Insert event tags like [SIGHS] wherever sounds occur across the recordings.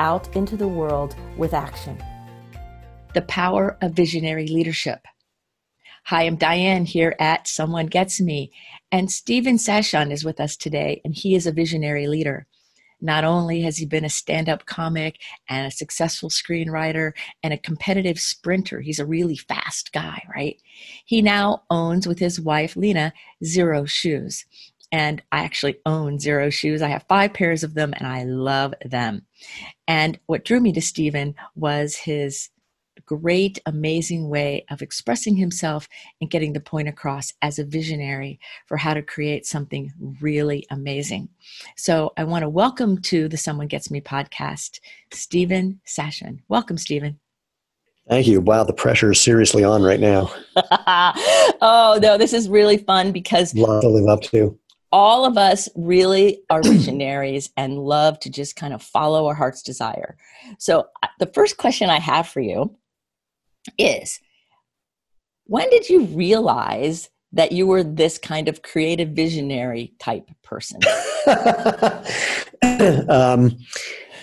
out into the world with action. The power of visionary leadership. Hi, I'm Diane here at Someone Gets Me, and Steven Sashen is with us today, and he is a visionary leader. Not only has he been a stand up comic and a successful screenwriter and a competitive sprinter, he's a really fast guy, right? He now owns with his wife, Lena, Xero Shoes. And I actually own Xero Shoes. I have five pairs of them and I love them. And what drew me to Steven was his great, amazing way of expressing himself and getting the point across as a visionary for how to create something really amazing. So I want to welcome to the Someone Gets Me podcast, Steven Sashen. Welcome, Steven. Thank you. Wow, the pressure is seriously on right now. [LAUGHS] oh, no, this is really fun because. Love to live up to all of us really are visionaries [CLEARS THROAT] and love to just kind of follow our heart's desire. So, the first question I have for you is when did you realize that you were this kind of creative visionary type person? [LAUGHS] um,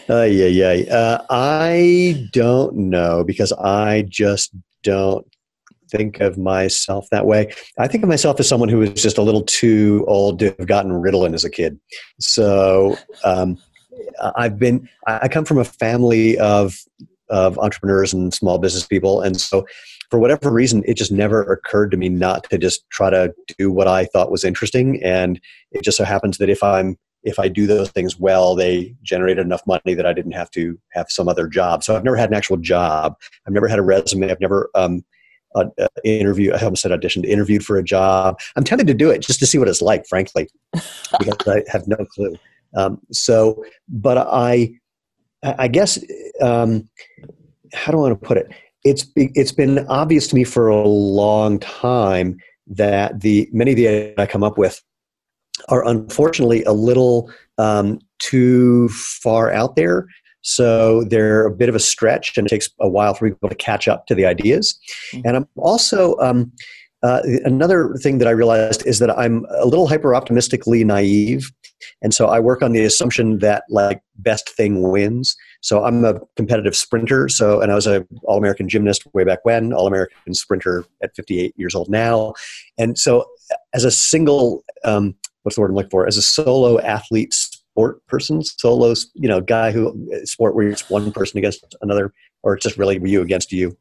uh, yeah, yeah. Uh, I don't know because I just don't think of myself that way. I think of myself as someone who was just a little too old to have gotten Ritalin as a kid. So um, I've been, I come from a family of of entrepreneurs and small business people. And so, for whatever reason, it just never occurred to me not to just try to do what I thought was interesting. And it just so happens that if I'm if I do those things well, they generated enough money that I didn't have to have some other job. So I've never had an actual job. I've never had a resume. I've never um, uh, uh, interview. I almost said auditioned, interviewed for a job. I'm tempted to do it just to see what it's like, frankly, [LAUGHS] because I have no clue. Um, so, but I, I guess um, how do I want to put it? It's it's been obvious to me for a long time that the many of the ideas I come up with are unfortunately a little um, too far out there. So they're a bit of a stretch, and it takes a while for people to catch up to the ideas. Mm-hmm. And I'm also um, uh, another thing that I realized is that I'm a little hyper optimistically naive. And so I work on the assumption that like best thing wins. So I'm a competitive sprinter. So, and I was a all American gymnast way back when, all American sprinter at 58 years old now. And so as a single, um, what's the word I'm looking for? As a solo athlete sport person, solo, you know, guy who sport where it's one person against another, or it's just really you against you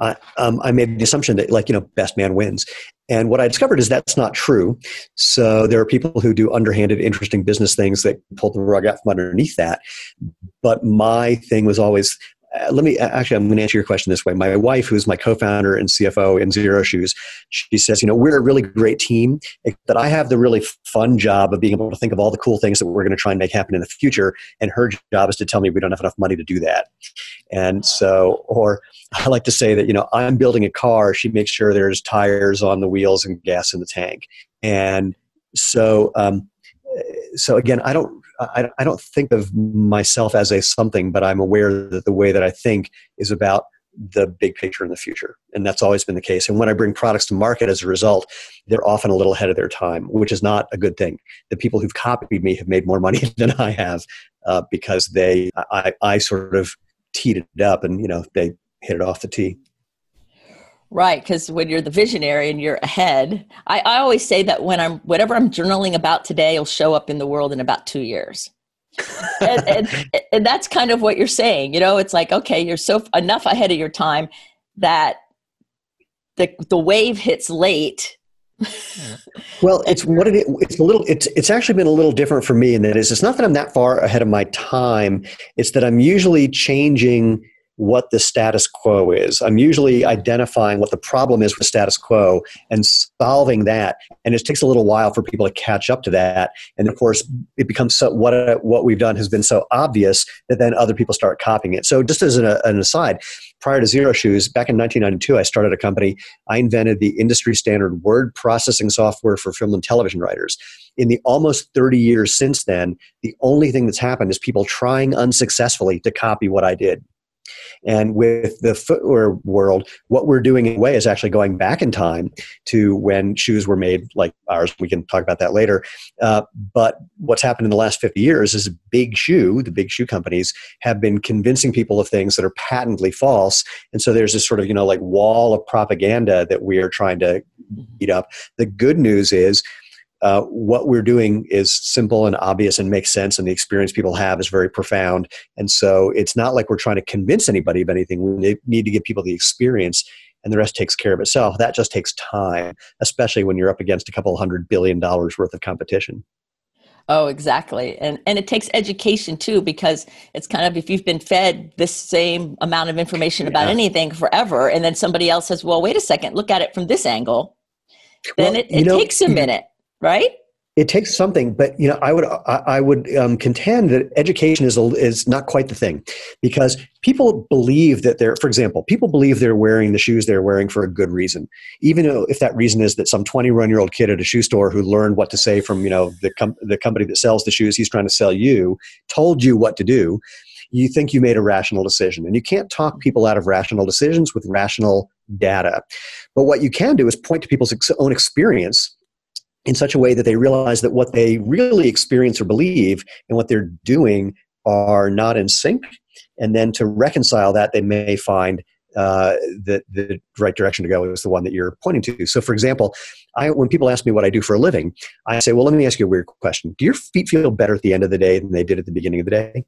uh, um, I made the assumption that like you know best man wins. And what I discovered is that's not true. So there are people who do underhanded, interesting business things that pull the rug out from underneath that. But my thing was always uh, let me actually i'm going to answer your question this way. My wife who's my co-founder and cfo in Xero Shoes she says you know we're a really great team that i have the really fun job of being able to think of all the cool things that we're going to try and make happen in the future and her job is to tell me we don't have enough money to do that. And so or i like to say that you know i'm building a car she makes sure there's tires on the wheels and gas in the tank. And so um, so again i don't I, I don't think of myself as a something, but I'm aware that the way that I think is about the big picture in the future. And that's always been the case. And when I bring products to market as a result, they're often a little ahead of their time, which is not a good thing. The people who've copied me have made more money [LAUGHS] than I have uh, because they, I, I sort of teed it up and, you know, they hit it off the tee. Right, because when you're the visionary and you're ahead, I, I always say that when I'm whatever I'm journaling about today will show up in the world in about two years. and, and, [LAUGHS] and that's kind of what you're saying. You know, it's like okay, you're so enough ahead of your time that the the wave hits late. [LAUGHS] well, it's what it it's a little it's it's actually been a little different for me in that is it's not that I'm that far ahead of my time. It's that I'm usually changing what the status quo is. I'm usually identifying what the problem is with status quo and solving that. And it takes a little while for people to catch up to that. And of course, it becomes so, what what we've done has been so obvious that then other people start copying it. So just as an, an aside, prior to Xero Shoes, back in 1992, I started a company. I invented the industry standard word processing software for film and television writers. In the almost 30 years since then, the only thing that's happened is people trying unsuccessfully to copy what I did. And with the footwear world, what we're doing in a way is actually going back in time to when shoes were made like ours. We can talk about that later. Uh, but what's happened in the last 50 years is big shoe, the big shoe companies have been convincing people of things that are patently false. And so there's this sort of, you know, like wall of propaganda that we are trying to beat up. The good news is uh, what we're doing is simple and obvious and makes sense, and the experience people have is very profound. And so it's not like we're trying to convince anybody of anything. We need to give people the experience, and the rest takes care of itself. That just takes time, especially when you're up against a couple hundred billion dollars worth of competition. Oh, exactly. And and it takes education too because it's kind of if you've been fed this same amount of information about yeah. anything forever and then somebody else says, "Well, wait a second, look at it from this angle." Then well, it, it know, takes a minute right? It takes something, but you know, I would I, I would um, contend that education is a, is not quite the thing, because people believe that they're, for example, people believe they're wearing the shoes they're wearing for a good reason, even if that reason is that some twenty one year old kid at a shoe store who learned what to say from you know the com- the company that sells the shoes he's trying to sell you told you what to do. You think you made a rational decision, and you can't talk people out of rational decisions with rational data. But what you can do is point to people's own experience in such a way that they realize that what they really experience or believe and what they're doing are not in sync. And then to reconcile that, they may find uh, that the right direction to go is the one that you're pointing to. So, for example, I, when people ask me what I do for a living, I say, well, let me ask you a weird question. Do your feet feel better at the end of the day than they did at the beginning of the day?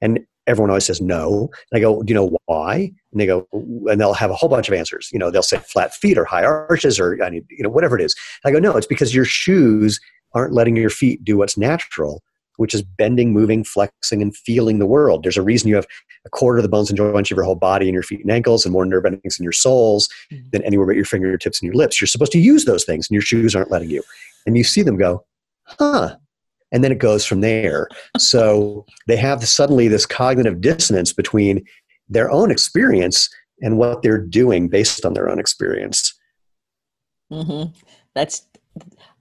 And everyone always says no. And I go, do you know why? And they go, and they'll have a whole bunch of answers. You know, they'll say flat feet or high arches or I mean, you know, whatever it is. And I go, no, it's because your shoes aren't letting your feet do what's natural, which is bending, moving, flexing, and feeling the world. There's a reason you have a quarter of the bones and joints of your whole body in your feet and ankles, and more nerve endings in your soles mm-hmm. than anywhere but your fingertips and your lips. You're supposed to use those things, and your shoes aren't letting you. And you see them go, huh, and then it goes from there. so they have suddenly this cognitive dissonance between their own experience and what they're doing based on their own experience. Mm-hmm. That's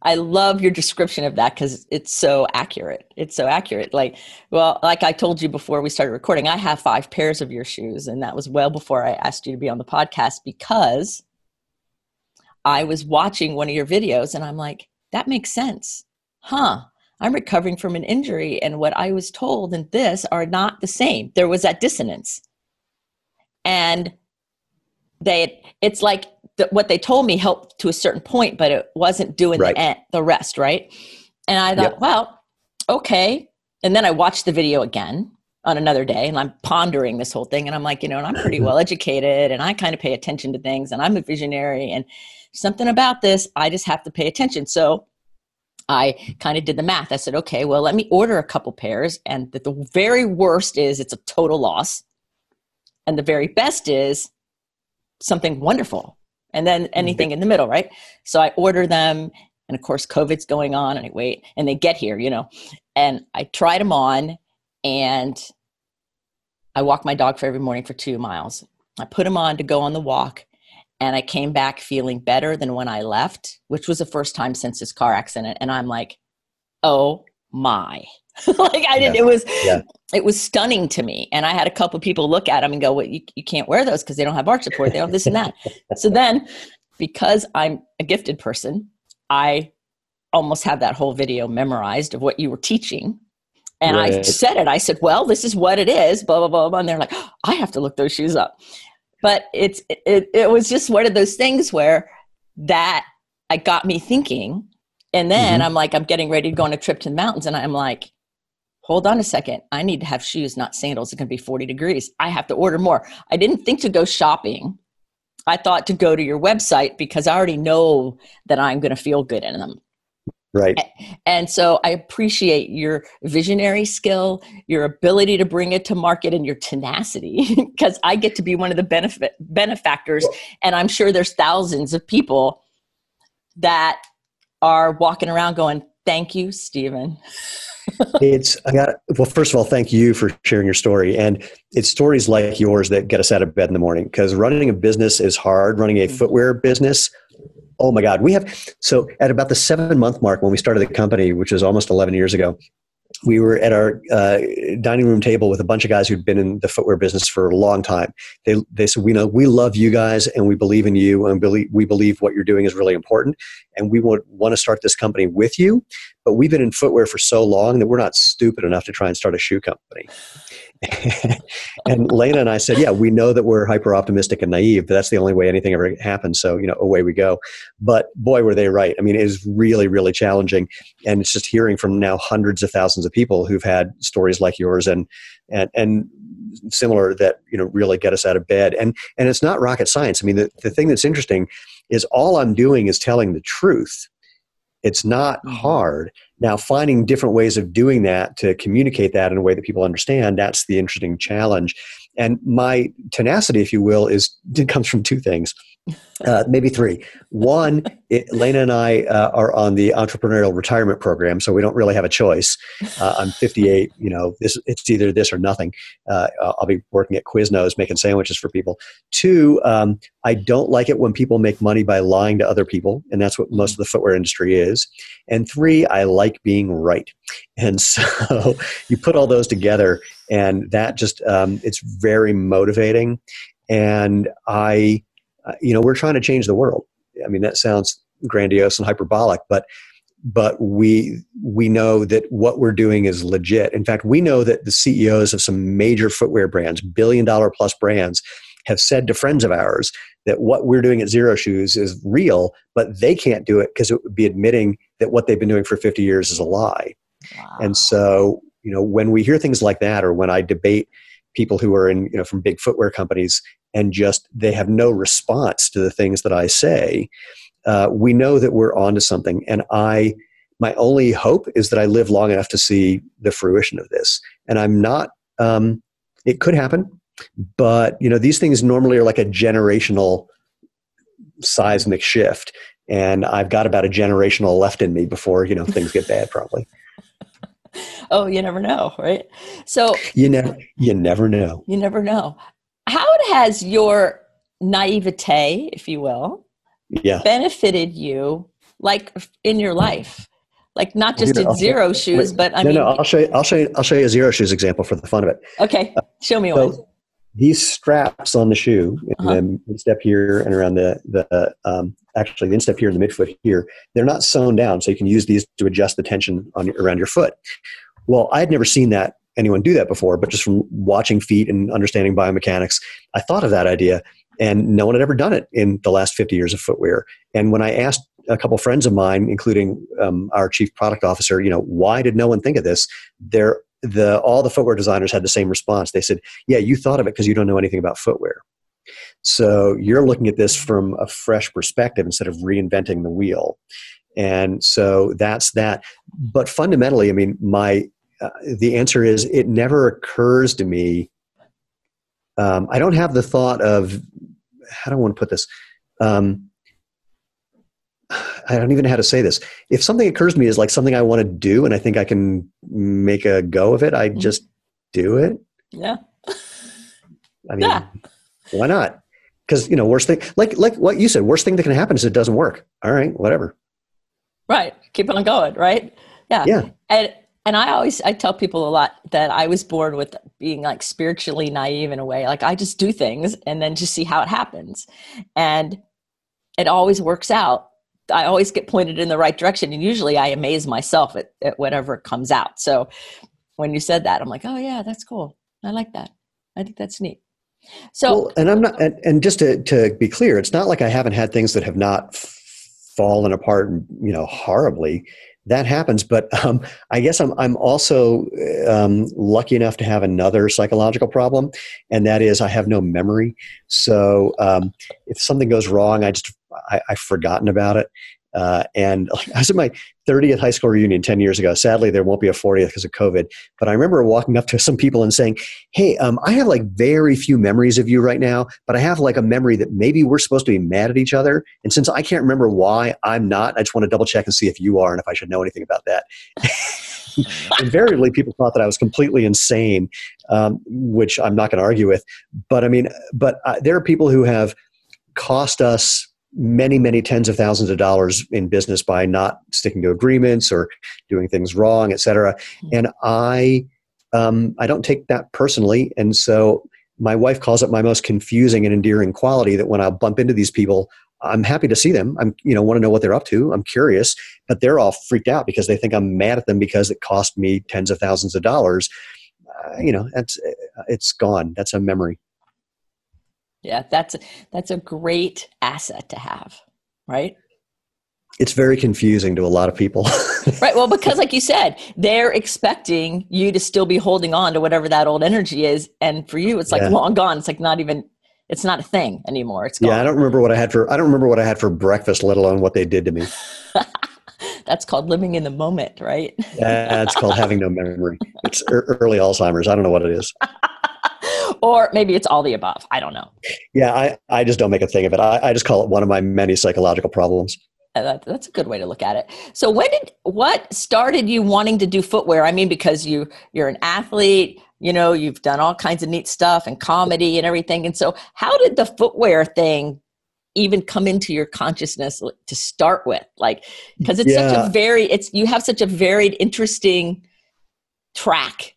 I love your description of that because it's so accurate. It's so accurate. Like, well, like I told you before we started recording, I have five pairs of your shoes, and that was well before I asked you to be on the podcast because I was watching one of your videos and I'm like, that makes sense. Huh. I'm recovering from an injury, and what I was told and this are not the same. There was that dissonance. And they, it's like the, what they told me helped to a certain point, but it wasn't doing right. the, the rest, right? And I thought, yep. well, okay. And then I watched the video again on another day and I'm pondering this whole thing. And I'm like, you know, and I'm pretty [LAUGHS] well educated and I kind of pay attention to things and I'm a visionary and something about this, I just have to pay attention. So I kind of did the math. I said, okay, well, let me order a couple pairs. And the, the very worst is it's a total loss. And the very best is something wonderful. And then mm-hmm. anything in the middle, right? So I order them. And of course, COVID's going on. And I wait. And they get here, you know. And I tried them on. And I walk my dog for every morning for two miles. I put them on to go on the walk and I came back feeling better than when I left, which was the first time since his car accident. And I'm like, oh my. [LAUGHS] like I didn't, yeah. it was, yeah. it was stunning to me. And I had a couple people look at them and go, well, you, you can't wear those because they don't have arch support. They don't have this and that. [LAUGHS] so then because I'm a gifted person, I almost have that whole video memorized of what you were teaching. And right. I said it. I said, well, this is what it is, blah, blah, blah, blah. And they're like, oh, I have to look those shoes up but it's it, it was just one of those things where that I got me thinking. And then mm-hmm. I'm like I'm getting ready to go on a trip to the mountains and I'm like hold on a second. I need to have shoes not sandals. It's going to be 40 degrees. I have to order more. I didn't think to go shopping. I thought to go to your website because I already know that I'm going to feel good in them. Right. And so I appreciate your visionary skill, your ability to bring it to market, and your tenacity [LAUGHS] because I get to be one of the benefit benefactors. And I'm sure there's thousands of people that are walking around going, Thank you, Steven. [LAUGHS] it's I got well. First of all, thank you for sharing your story, and it's stories like yours that get us out of bed in the morning. Because running a business is hard. Running a mm-hmm. footwear business, oh my God, we have. So at about the seven month mark when we started the company, which was almost eleven years ago, we were at our uh, dining room table with a bunch of guys who'd been in the footwear business for a long time. They, they said, we know we love you guys and we believe in you and believe, we believe what you're doing is really important and we want, want to start this company with you. But we've been in footwear for so long that we're not stupid enough to try and start a shoe company. [LAUGHS] and Lena and I said, yeah, we know that we're hyper optimistic and naive, but that's the only way anything ever happens. So, you know, away we go. But boy, were they right. I mean, it is really, really challenging. And it's just hearing from now hundreds of thousands of people who've had stories like yours and, and, and similar that, you know, really get us out of bed. And, and it's not rocket science. I mean, the, the thing that's interesting is all I'm doing is telling the truth. It's not mm-hmm. hard. Now, finding different ways of doing that to communicate that in a way that people understand, that's the interesting challenge. And my tenacity, if you will, is it comes from two things uh, maybe three. One, it, Lena and I uh, are on the entrepreneurial retirement program, so we don't really have a choice. Uh, I'm 58. You know, this it's either this or nothing. Uh, I'll be working at Quiznos making sandwiches for people. Two, um, I don't like it when people make money by lying to other people, and that's what most of the footwear industry is. And three, I like being right. And so [LAUGHS] you put all those together, and that just um, it's very motivating. And I uh, you know, we're trying to change the world. I mean, that sounds grandiose and hyperbolic, but but we we know that what we're doing is legit. In fact, we know that the CEOs of some major footwear brands, billion dollar plus brands, have said to friends of ours that what we're doing at Xero Shoes is real, but they can't do it because it would be admitting that what they've been doing for 50 years is a lie. Wow. And so, you know, when we hear things like that, or when I debate people who are in, you know, from big footwear companies and just they have no response to the things that I say, uh, we know that we're onto something. And I, my only hope is that I live long enough to see the fruition of this. And I'm not. Um, it could happen, but you know these things normally are like a generational seismic shift, and I've got about a generational left in me before you know things get bad. Probably. [LAUGHS] oh, you never know, right? So you never, you never know. You never know how has your naivete, if you will, yeah. benefited you, like in your life? Like not just in Xero shoes, wait, but I no, mean, no. I'll show you. I'll show you. I'll show you a Xero shoes example for the fun of it. Okay, show me so, one. These straps on the shoe, uh-huh. the instep here and around the the um, actually the instep here and the midfoot here, they're not sewn down, so you can use these to adjust the tension on around your foot. Well, I had never seen that anyone do that before, but just from watching feet and understanding biomechanics, I thought of that idea, and no one had ever done it in the last 50 years of footwear. And when I asked a couple friends of mine, including um, our chief product officer, you know, why did no one think of this? There, the all the footwear designers had the same response. They said, "Yeah, you thought of it because you don't know anything about footwear." So you're looking at this from a fresh perspective instead of reinventing the wheel. And so that's that. But fundamentally, I mean, my uh, the answer is it never occurs to me. Um, I don't have the thought of how do I want to put this. Um, [SIGHS] I don't even know how to say this. If something occurs to me is like something I want to do and I think I can make a go of it, I mm-hmm. just do it. Yeah. I mean, yeah. why not? Because you know, worst thing, like like what you said, worst thing that can happen is it doesn't work. All right, whatever. Right. Keep on going. Right. Yeah. Yeah. And and I always I tell people a lot that I was born with being like spiritually naive in a way. Like I just do things and then just see how it happens. And it always works out. I always get pointed in the right direction. And usually I amaze myself at, at whatever comes out. So when you said that, I'm like, oh yeah, that's cool. I like that. I think that's neat. So well, and I'm not and, and just to, to be clear, it's not like I haven't had things that have not fallen apart, you know, horribly that happens. But um, I guess I'm I'm also um, lucky enough to have another psychological problem, and that is I have no memory. So um, if something goes wrong, I just I, have forgotten about it. Uh, and [LAUGHS] I was at my 30th high school reunion 10 years ago. Sadly, there won't be a 40th because of COVID. But I remember walking up to some people and saying, Hey, um, I have like very few memories of you right now, but I have like a memory that maybe we're supposed to be mad at each other. And since I can't remember why I'm not, I just want to double check and see if you are and if I should know anything about that. [LAUGHS] invariably people thought that I was completely insane, um, which I'm not going to argue with. But I mean, but uh, there are people who have cost us many, many tens of thousands of dollars in business by not sticking to agreements or doing things wrong, et cetera. Hmm. And I, um, I don't take that personally, and so my wife calls it my most confusing and endearing quality that when I bump into these people, I'm happy to see them. I'm, you know, want to know what they're up to. I'm curious, but they're all freaked out because they think I'm mad at them because it cost me tens of thousands of dollars. Uh, you know, that's it's gone. That's a memory. Yeah, that's that's a great asset to have, right? It's very confusing to a lot of people. [LAUGHS] right. Well, because like you said, they're expecting you to still be holding on to whatever that old energy is, and for you, it's like yeah. long gone. It's like not even it's not a thing anymore. It's gone. yeah. I don't remember what I had for. I don't remember what I had for breakfast, let alone what they did to me. [LAUGHS] That's called living in the moment, right? That's called having no memory. It's early Alzheimer's. I don't know what it is. [LAUGHS] or maybe it's all the above. I don't know. Yeah, I, I just don't make a thing of it. I, I just call it one of my many psychological problems. Uh, that, that's a good way to look at it. So, when did what started you wanting to do footwear? I mean, because you you're an athlete, you know you've done all kinds of neat stuff and comedy and everything and so how did the footwear thing even come into your consciousness to start with like because it's yeah. such a very it's you have such a varied interesting track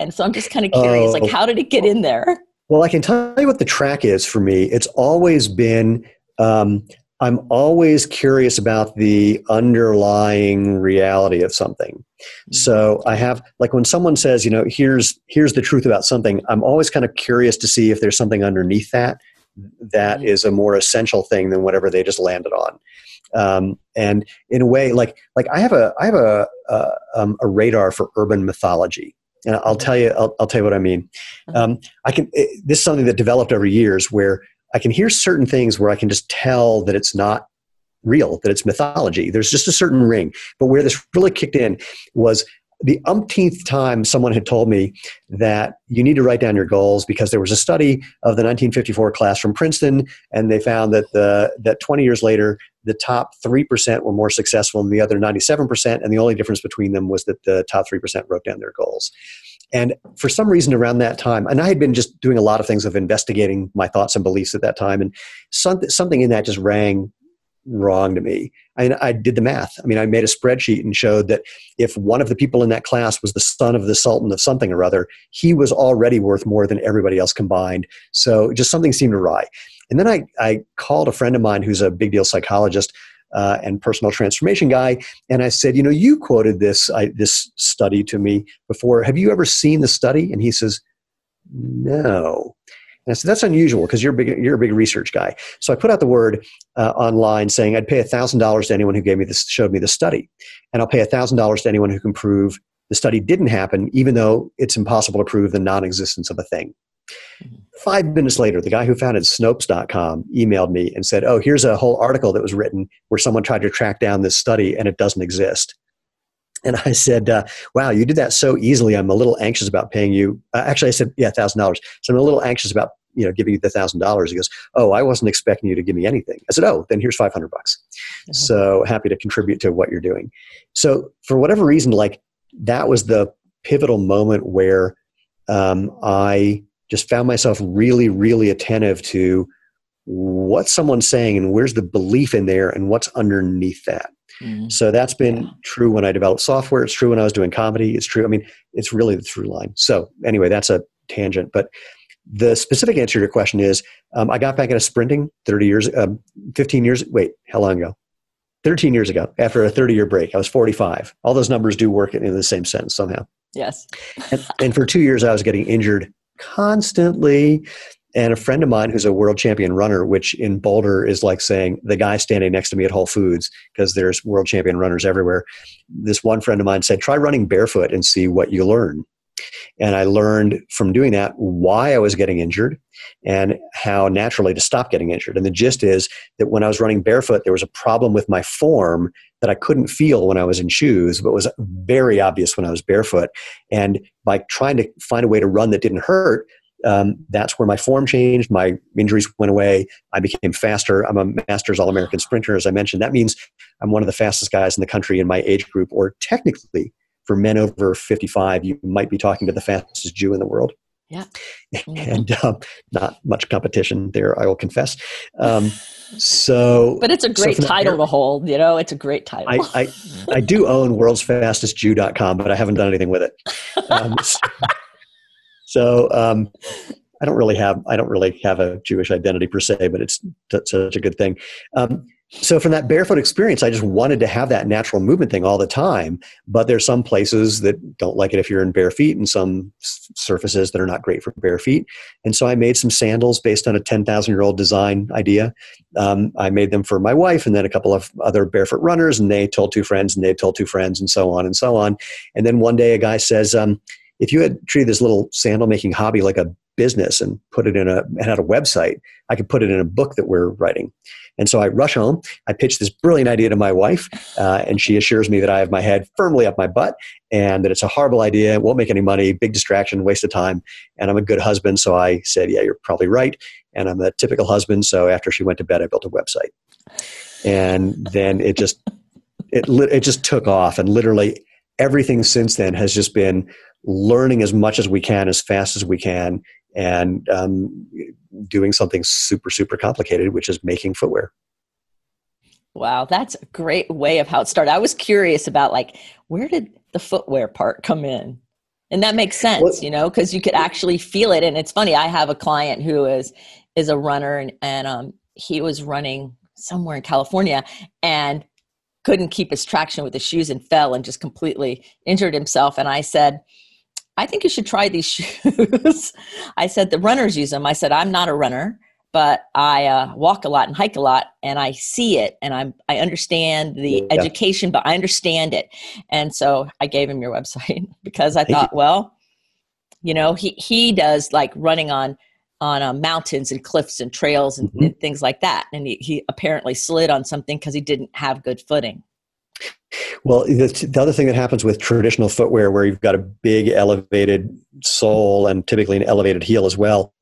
and so i'm just kind of curious like oh. how did it get in there well i can tell you what the track is for me it's always been um, I'm always curious about the underlying reality of something. Mm-hmm. So I have like when someone says, you know, here's here's the truth about something, I'm always kind of curious to see if there's something underneath that that mm-hmm. is a more essential thing than whatever they just landed on. Um, and in a way, like like I have a I have a a, um, a radar for urban mythology. And I'll tell you, I'll, I'll tell you what I mean. Mm-hmm. Um, I can. It, this is something that developed over years, where I can hear certain things where I can just tell that it's not real, that it's mythology. There's just a certain ring. But where this really kicked in was the umpteenth time someone had told me that you need to write down your goals because there was a study of the 1954 class from Princeton, and they found that the that 20 years later, the top three percent were more successful than the other 97 percent, and the only difference between them was that the top three percent wrote down their goals. And for some reason around that time, and I had been just doing a lot of things of investigating my thoughts and beliefs at that time, and something, something in that just rang wrong to me. I, I did the math. I mean, I made a spreadsheet and showed that if one of the people in that class was the son of the sultan of something or other, he was already worth more than everybody else combined. So just something seemed awry. And then I, I called a friend of mine who's a big deal psychologist uh, and personal transformation guy. And I said, you know, you quoted this I, this study to me before. Have you ever seen the study? And he says, no. And I said, that's unusual because you're, big, you're a big research guy. So I put out the word uh, online saying I'd pay $1,000 to anyone who gave me this, showed me the study. And I'll pay $1,000 to anyone who can prove the study didn't happen, even though it's impossible to prove the non existence of a thing. Five minutes later, the guy who founded Snopes.com emailed me and said, Oh, here's a whole article that was written where someone tried to track down this study and it doesn't exist. And I said, uh, Wow, you did that so easily. I'm a little anxious about paying you. Uh, actually, I said, Yeah, $1,000. So I'm a little anxious about you know giving you the thousand dollars he goes oh i wasn't expecting you to give me anything i said oh then here's 500 bucks mm-hmm. so happy to contribute to what you're doing so for whatever reason like that was the pivotal moment where um, i just found myself really, really attentive to what someone's saying and where's the belief in there and what's underneath that. Mm-hmm. So that's been yeah. true when I developed software. It's true when I was doing comedy. It's true. I mean, it's really the through line. So anyway, that's a tangent. But the specific answer to your question is um, I got back into sprinting 30 years, um, 15 years. Wait, how long ago? 13 years ago after a 30 year break. I was 45. All those numbers do work in the same sentence somehow. Yes. and, and for two years, I was getting injured constantly. And a friend of mine who's a world champion runner, which in Boulder is like saying the guy standing next to me at Whole Foods, because there's world champion runners everywhere. This one friend of mine said, try running barefoot and see what you learn. And I learned from doing that why I was getting injured and how naturally to stop getting injured. And the gist is that when I was running barefoot, there was a problem with my form that I couldn't feel when I was in shoes, but was very obvious when I was barefoot. And by trying to find a way to run that didn't hurt, um, that's where my form changed. My injuries went away. I became faster. I'm a Masters All American sprinter, as I mentioned. That means I'm one of the fastest guys in the country in my age group, or technically, for men over 55, you might be talking to the fastest Jew in the world. Yeah. [LAUGHS] Mm-hmm. And um, not much competition there, I will confess. Um, so, but it's a great so title to hold. You know, it's a great title. I, I, I do own worldsfastestjew.com, but I haven't done anything with it. [LAUGHS] Um, so, so um, I don't really have I don't really have a Jewish identity per se, but it's such a good thing. Um, so from that barefoot experience i just wanted to have that natural movement thing all the time but there's some places that don't like it if you're in bare feet and some surfaces that are not great for bare feet. And so i made some sandals based on a 10000 year old design idea. Um, i made them for my wife and then a couple of other barefoot runners and they told two friends and they told two friends and so on and so on. And then one day a guy says um, if you had treated this little sandal making hobby like a business and put it in a and had a website i could put it in a book that we're writing and so I rush home. I pitch this brilliant idea to my wife, uh, and she assures me that I have my head firmly up my butt and that it's a horrible idea, won't make any money, big distraction, waste of time. And I'm a good husband. So I said, Yeah, you're probably right. And I'm a typical husband. So after she went to bed, I built a website. And then it just, it, it just took off. And literally everything since then has just been learning as much as we can, as fast as we can, and um, doing something super, super complicated, which is making footwear. Wow, that's a great way of how it started. I was curious about like where did the footwear part come in? And that makes sense, well, you know, because you could actually feel it. And it's funny, I have a client who is is a runner and, and um, he was running somewhere in California and couldn't keep his traction with the shoes and fell and just completely injured himself. And I said, I think you should try these [LAUGHS] shoes. I said, the runners use them. I said, I'm not a runner, but I uh, walk a lot and hike a lot, and I see it, and I'm I understand the yeah. education, but I understand it, and so I gave him your [LAUGHS] website because I thought, well, you know, he he does like running on on uh, mountains and cliffs and trails and, mm-hmm. and things like that, and he, he apparently slid on something because he didn't have good footing. Well, the, the, other thing that happens with traditional footwear, where you've got a big elevated sole and typically an elevated heel as well,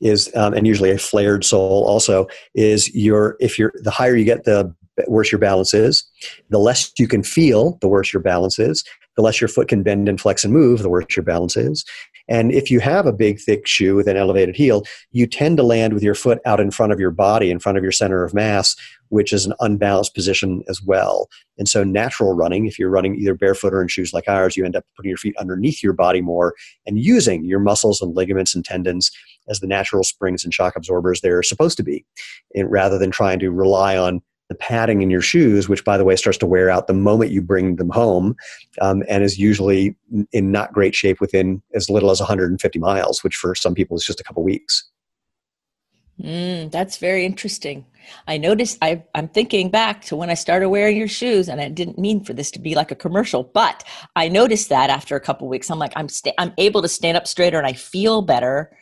is um, and usually a flared sole also is your if you're the higher you get, the worse your balance is. The less you can feel, the worse your balance is. The less your foot can bend and flex and move, the worse your balance is. And if you have a big, thick shoe with an elevated heel, you tend to land with your foot out in front of your body, in front of your center of mass, which is an unbalanced position as well. And so, natural running, if you're running either barefoot or in shoes like ours, you end up putting your feet underneath your body more and using your muscles and ligaments and tendons as the natural springs and shock absorbers they're supposed to be, and rather than trying to rely on the padding in your shoes, which by the way starts to wear out the moment you bring them home, um, and is usually in not great shape within as little as 150 miles, which for some people is just a couple weeks. Mm, that's very interesting. I noticed. I, I'm thinking back to when I started wearing your shoes, and I didn't mean for this to be like a commercial, but I noticed that after a couple weeks, I'm like, I'm sta- I'm able to stand up straighter, and I feel better,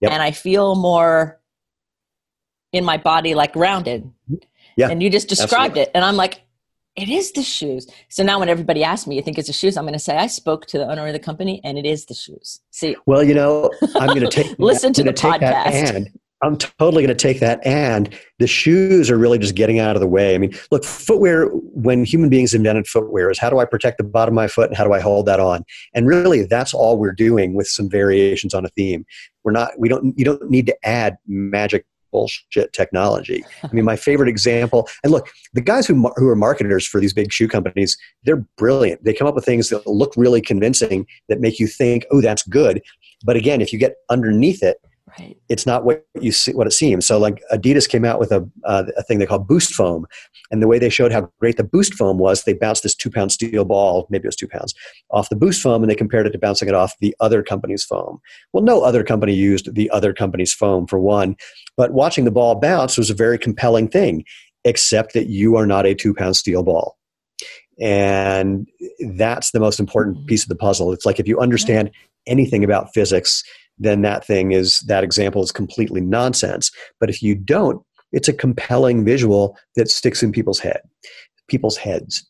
yep. and I feel more in my body, like rounded. Yeah, and you just described absolutely. it, and I'm like, it is the shoes. So now when everybody asks me, you think it's the shoes? I'm going to say I spoke to the owner of the company, and it is the shoes. See, well, you know, I'm going [LAUGHS] to take listen to the podcast. and I'm totally going to take that. And the shoes are really just getting out of the way. I mean, look, footwear, when human beings invented footwear, is how do I protect the bottom of my foot and how do I hold that on? And really, that's all we're doing with some variations on a theme. We're not, we don't, you don't need to add magic bullshit technology. I mean, my favorite example, and look, the guys who, who are marketers for these big shoe companies, they're brilliant. They come up with things that look really convincing that make you think, oh, that's good. But again, if you get underneath it, Right. It's not what you see, what it seems. So, like Adidas came out with a, uh, a thing they call Boost Foam, and the way they showed how great the Boost Foam was, they bounced this two pound steel ball, maybe it was two pounds, off the Boost Foam, and they compared it to bouncing it off the other company's foam. Well, no other company used the other company's foam for one, but watching the ball bounce was a very compelling thing, except that you are not a two pound steel ball. And that's the most important mm-hmm. piece of the puzzle. It's like if you understand anything about physics, then that thing is that example is completely nonsense. But if you don't, it's a compelling visual that sticks in people's head, people's heads.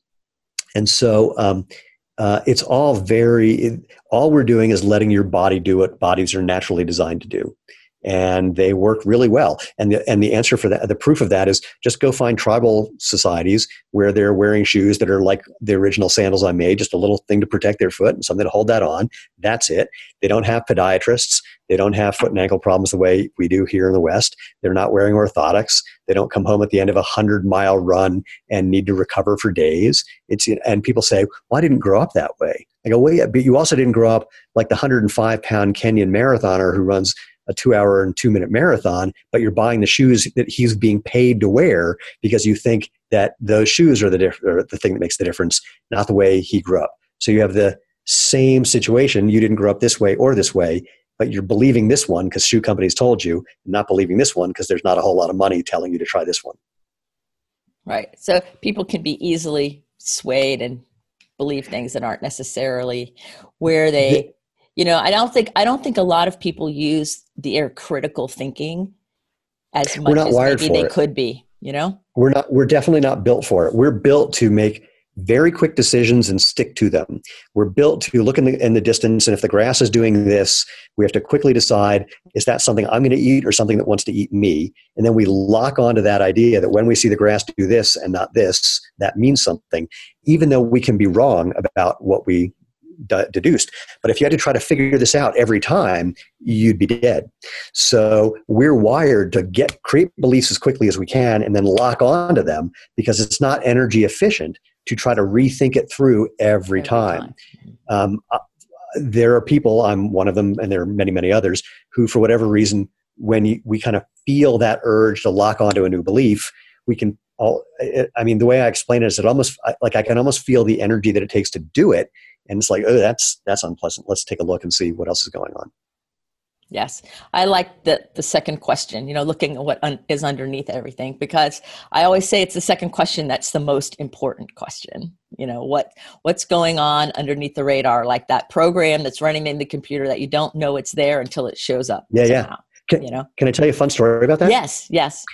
And so um, uh, it's all very, it, all we're doing is letting your body do what bodies are naturally designed to do and they work really well. And the, and the answer for that, the proof of that is just go find tribal societies where they're wearing shoes that are like the original sandals I made, just a little thing to protect their foot and something to hold that on. That's it. They don't have podiatrists. They don't have foot and ankle problems the way we do here in the West. They're not wearing orthotics. They don't come home at the end of a hundred mile run and need to recover for days. It's and people say, "Well, I didn't grow up that way." I go, "Well, yeah, but you also didn't grow up like the 105 pound Kenyan marathoner who runs a two hour and two minute marathon, but you're buying the shoes that he's being paid to wear because you think that those shoes are the, diff- are the thing that makes the difference, not the way he grew up. So you have the same situation. You didn't grow up this way or this way, but you're believing this one because shoe companies told you, not believing this one because there's not a whole lot of money telling you to try this one. Right. So people can be easily swayed and believe things that aren't necessarily where they you know i don't think i don't think a lot of people use their critical thinking as much as maybe they it. could be you know? We're not we're definitely not built for it. We're built to make very quick decisions and stick to them. We're built to look in the, in the distance and if the grass is doing this we have to quickly decide is that something i'm going to eat or something that wants to eat me? And then we lock onto that idea that when we see the grass do this and not this that means something even though we can be wrong about what we deduced. But if you had to try to figure this out every time, you'd be dead. So we're wired to get create beliefs as quickly as we can and then lock onto them because it's not energy efficient to try to rethink it through every, every time. time. Um, uh, there are people, I'm one of them, and there are many, many others, who, for whatever reason, when you, we kind of feel that urge to lock onto a new belief, we can all, I mean, the way I explain it is it almost like I can almost feel the energy that it takes to do it and it's like oh that's that's unpleasant. Let's take a look and see what else is going on. Yes. I like the the second question you know looking at what un- is underneath everything because i always say it's the second question that's the most important question. You know what what's going on underneath the radar? Like that program that's running in the computer that you don't know it's there until it shows up yeah somehow, yeah can, you know? can i tell you a fun story about that? Yes yes.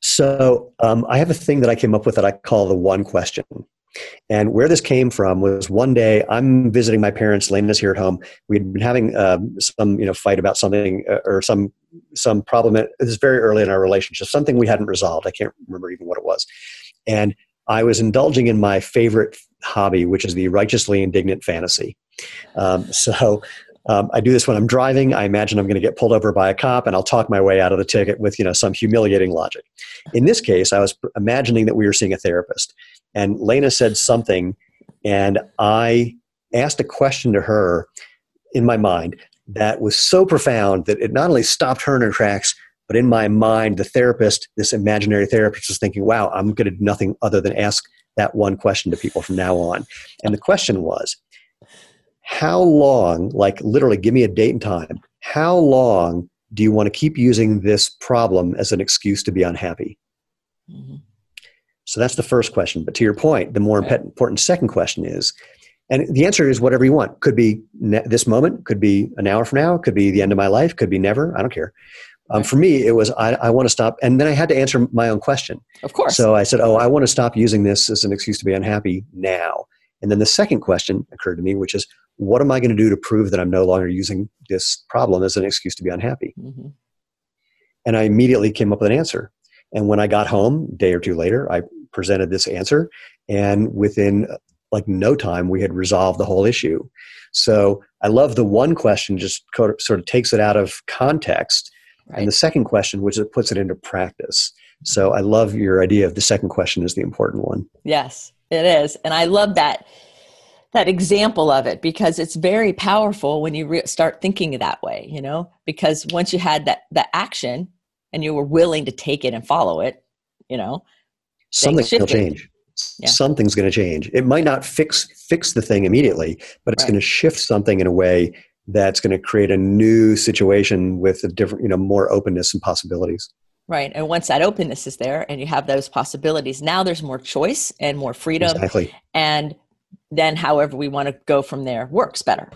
So um, i have a thing that i came up with that i call the one question and where this came from was one day I'm visiting my parents. Lena's here at home. We'd been having um, some, you know, fight about something uh, or some some problem. It was very early in our relationship, something we hadn't resolved. I can't remember even what it was. And I was indulging in my favorite hobby, which is the righteously indignant fantasy. Um, [LAUGHS] so um, I do this when I'm driving. I imagine I'm going to get pulled over by a cop, and I'll talk my way out of the ticket with you know some humiliating logic. In this case, I was imagining that we were seeing a therapist, and Lena said something, and I asked a question to her in my mind that was so profound that it not only stopped her in her tracks, but in my mind, the therapist, this imaginary therapist, was thinking, wow, I'm going to do nothing other than ask that one question to people from now on. And the question was, how long, like literally give me a date and time, how long do you want to keep using this problem as an excuse to be unhappy? Mm-hmm. So that's the first question. But to your point, the more right. important second question is, and the answer is whatever you want. Could be ne- this moment, could be an hour from now, could be the end of my life, could be never. I don't care. Um, For me, it was I, I want to stop, and then I had to answer my own question. Of course. So I said, "Oh, I want to stop using this as an excuse to be unhappy now." And then the second question occurred to me, which is, "What am I going to do to prove that I'm no longer using this problem as an excuse to be unhappy?" Mm-hmm. And I immediately came up with an answer. And when I got home, a day or two later, I presented this answer, and within like no time, we had resolved the whole issue. So I love the one question just sort of takes it out of context, right. and the second question, which it puts it into practice. So I love your idea of the second question is the important one. Yes, it is, and I love that that example of it because it's very powerful when you re- start thinking that way. You know, because once you had that that action and you were willing to take it and follow it, you know, something will change. Yeah. Something's going to change. It might not fix fix the thing immediately, but it's right. going to shift something in a way that's going to create a new situation with a different, you know, more openness and possibilities. Right. And once that openness is there and you have those possibilities, now there's more choice and more freedom. Exactly. And then however we want to go from there works better.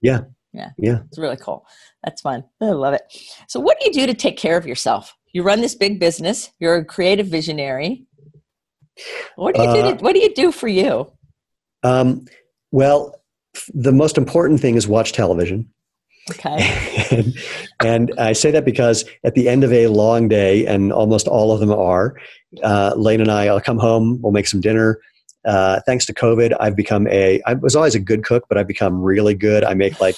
Yeah. Yeah. Yeah. It's really cool. That's fun. I love it. So, what do you do to take care of yourself? You run this big business. You're a creative visionary. What do you do? To, uh, what do you do for you? Um, well, the most important thing is watch television. Okay. and, and, I say that because at the end of a long day, and almost all of them are, uh, Lena and I, I'll come home, we'll make some dinner. Uh, thanks to COVID, I've become a, I was always a good cook, but I've become really good. I make like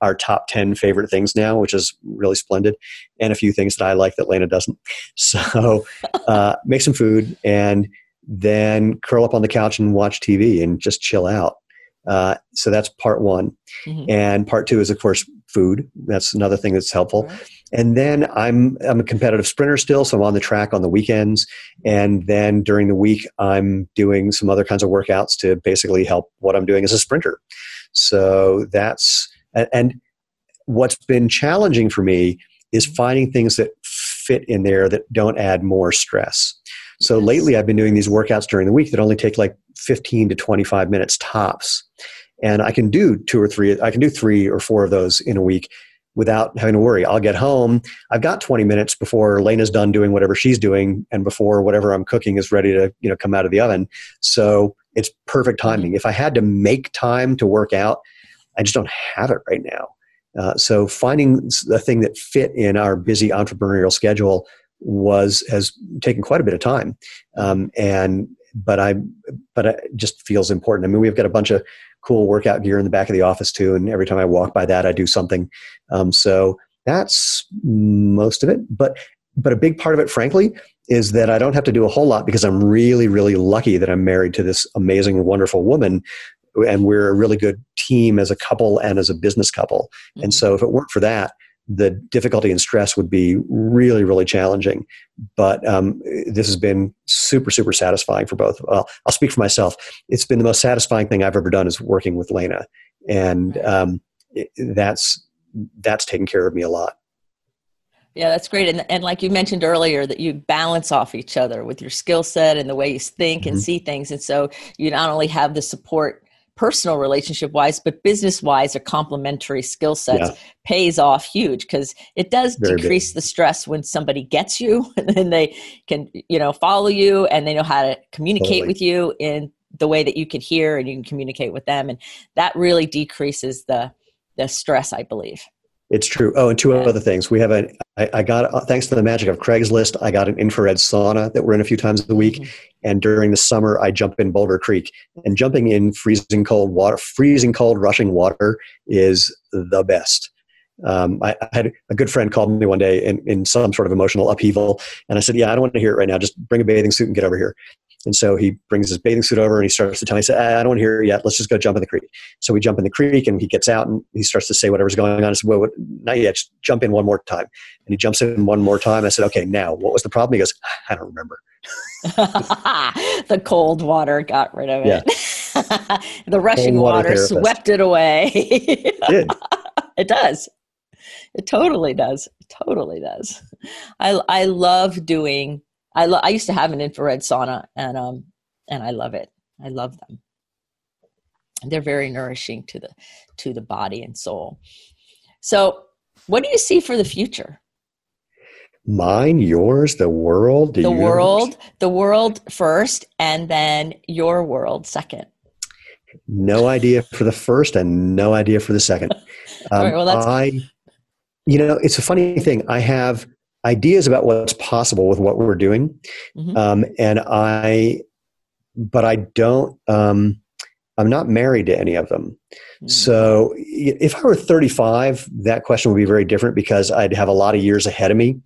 our top 10 favorite things now, which is really splendid, and a few things that I like that Lena doesn't. [LAUGHS] So uh, make some food and then curl up on the couch and watch TV and just chill out. Uh, so that's part one. Mm-hmm. And part two is, of course, food. That's another thing that's helpful. Right. And then I'm I'm a competitive sprinter still, so I'm on the track on the weekends. And then during the week, I'm doing some other kinds of workouts to basically help what I'm doing as a sprinter. So that's and what's been challenging for me is finding things that fit in there that don't add more stress. So yes. lately, I've been doing these workouts during the week that only take like 15 to 25 minutes tops. And I can do two or three, I can do three or four of those in a week without having to worry. I'll get home. I've got 20 minutes before Lena's done doing whatever she's doing and before whatever I'm cooking is ready to, you know, come out of the oven. So it's perfect mm-hmm. timing. If I had to make time to work out, I just don't have it right now. Uh, so finding the thing that fit in our busy entrepreneurial schedule was has taken quite a bit of time, um, and but I but it just feels important. I mean, we've got a bunch of cool workout gear in the back of the office too, and every time I walk by that, I do something. Um, so that's most of it. But but a big part of it, frankly, is that I don't have to do a whole lot because I'm really really lucky that I'm married to this amazing, wonderful woman and we're a really good team as a couple and as a business couple. Mm-hmm. And so if it weren't for that, the difficulty and stress would be really, really challenging. But um, this has been super, super satisfying for both. I'll speak for myself. It's been the most satisfying thing I've ever done is working with Lena, and um, it, that's that's taken care of me a lot. Yeah, that's great. And, and like you mentioned earlier, that you balance off each other with your skill set and the way you think and mm-hmm. see things. And so you not only have the support personal relationship wise, but business wise, a complementary skill sets yeah. pays off huge because it does Very decrease big. the stress when somebody gets you [LAUGHS] and then they can, you know, follow you and they know how to communicate totally. with you in the way that you can hear and you can communicate with them. And that really decreases the the stress, I believe. It's true. Oh, and two other things. We have a. I, I got uh, thanks to the magic of Craigslist, I got an infrared sauna that we're in a few times a week. Mm-hmm. And during the summer, I jump in Boulder Creek. And jumping in freezing cold water, freezing cold, rushing water is the best. Um, I, I, had a good friend called me one day in, in some sort of emotional upheaval, and I said, "Yeah, I don't want to hear it right now. Just bring a bathing suit and get over here." And so he brings his bathing suit over and he starts to tell me, he said, I don't want to hear it yet. Let's just go jump in the creek. So we jump in the creek and he gets out and he starts to say whatever's going on. I said, well, what, not yet. Just jump in one more time. And he jumps in one more time. I said, okay, now what was the problem? He goes, I don't remember. [LAUGHS] [LAUGHS] the cold water got rid of it. Yeah. [LAUGHS] the rushing water, water swept it away. it, it does. It totally does. It totally does. I I love doing I, lo- I used to have an infrared sauna and um and I love it. I love them. They're very nourishing to the to the body and soul. So, what do you see for the future? Mine, yours, the world, the, the world, the world first, and then your world second. No idea for the first, and no idea for the second. [LAUGHS] Um, right, well, I, you know, it's a funny thing. I have ideas about what's possible with what we're doing, mm-hmm. um, and I, but I don't. Um, I'm not married to any of them. Mm-hmm. So if I were 35, that question would be very different because I'd have a lot of years ahead of me,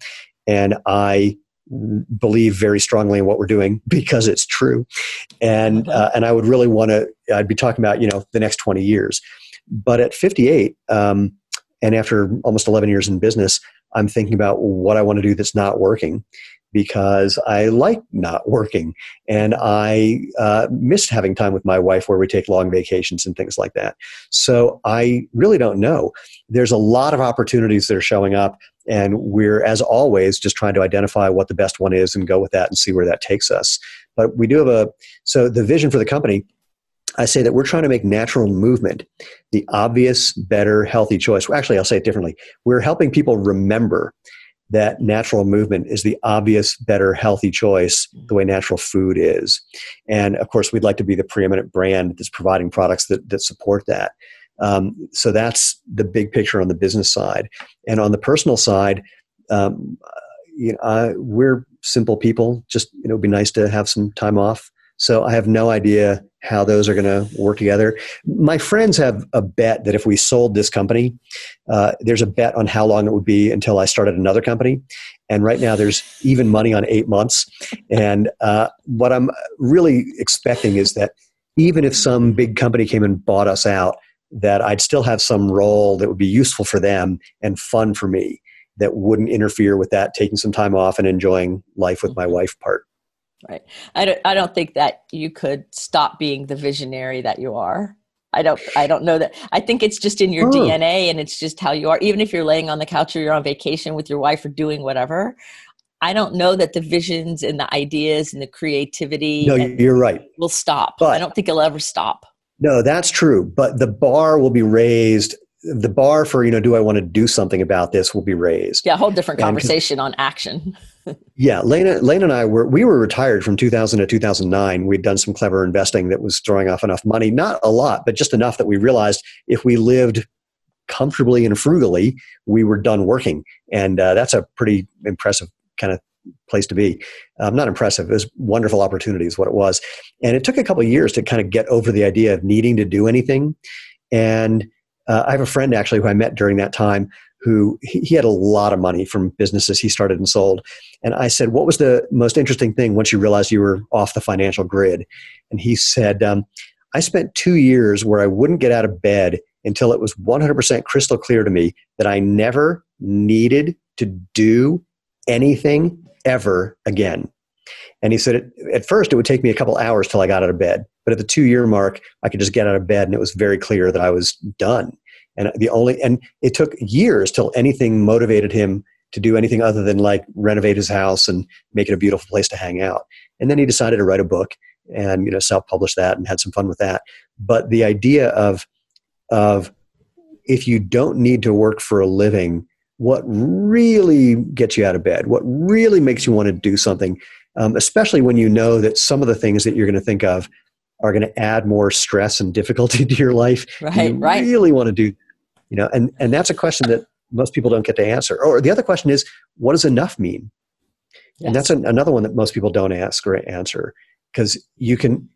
and I believe very strongly in what we're doing [LAUGHS] because it's true, and uh, and I would really want to. I'd be talking about you know the next 20 years, but at 58. Um, and after almost 11 years in business, I'm thinking about what I want to do that's not working because I like not working and I uh, missed having time with my wife where we take long vacations and things like that. So I really don't know. There's a lot of opportunities that are showing up, and we're, as always, just trying to identify what the best one is and go with that and see where that takes us. But we do have a so the vision for the company I say that we're trying to make natural movement the obvious, better, healthy choice. Well, actually, I'll say it differently. We're helping people remember that natural movement is the obvious, better, healthy choice, the way natural food is. And of course, we'd like to be the preeminent brand that's providing products that, that support that. Um, so that's the big picture on the business side. And on the personal side, um, you know, uh, we're simple people. Just you know, it'd be nice to have some time off. So I have no idea how those are going to work together. My friends have a bet that if we sold this company, uh, there's a bet on how long it would be until I started another company. And right now, there's even money on eight months. And uh, what I'm really expecting is that even if some big company came and bought us out, that I'd still have some role that would be useful for them and fun for me that wouldn't interfere with that taking some time off and enjoying life with my mm-hmm. wife part. Right. I don't, I don't think that you could stop being the visionary that you are. I don't I don't know that. I think it's just in your oh. DNA and it's just how you are. Even if you're laying on the couch or you're on vacation with your wife or doing whatever, I don't know that the visions and the ideas and the creativity No, you're right. will stop. But, I don't think it'll ever stop. No, that's true. But the bar will be raised the bar for you know do i want to do something about this will be raised yeah a whole different conversation on action yeah lena and i were we were retired from 2000 to 2009 we'd done some clever investing that was throwing off enough money not a lot but just enough that we realized if we lived comfortably and frugally we were done working. And uh, that's a pretty impressive kind of place to be. Um, not impressive it was wonderful opportunity is what it was. And it took a couple years to kind of get over the idea of needing to do anything. And uh, I have a friend actually who I met during that time who he, he had a lot of money from businesses he started and sold. And I said, What was the most interesting thing once you realized you were off the financial grid? And he said, um, I spent two years where I wouldn't get out of bed until it was 100% crystal clear to me that I never needed to do anything ever again. And he said, at first, it would take me a couple hours till I got out of bed. But at the two year mark, I could just get out of bed and it was very clear that I was done. And the only, and it took years till anything motivated him to do anything other than like renovate his house and make it a beautiful place to hang out. And then he decided to write a book and, you know, self publish that and had some fun with that. But the idea of, of if you don't need to work for a living, what really gets you out of bed, what really makes you want to do something, um, especially when you know that some of the things that you're going to think of are going to add more stress and difficulty [LAUGHS] to your life. Right, you right. Really want to do, you know, and and that's a question that most people don't get to answer. Or the other question is, what does enough mean? Yes. And that's an, another one that most people don't ask or answer because you can.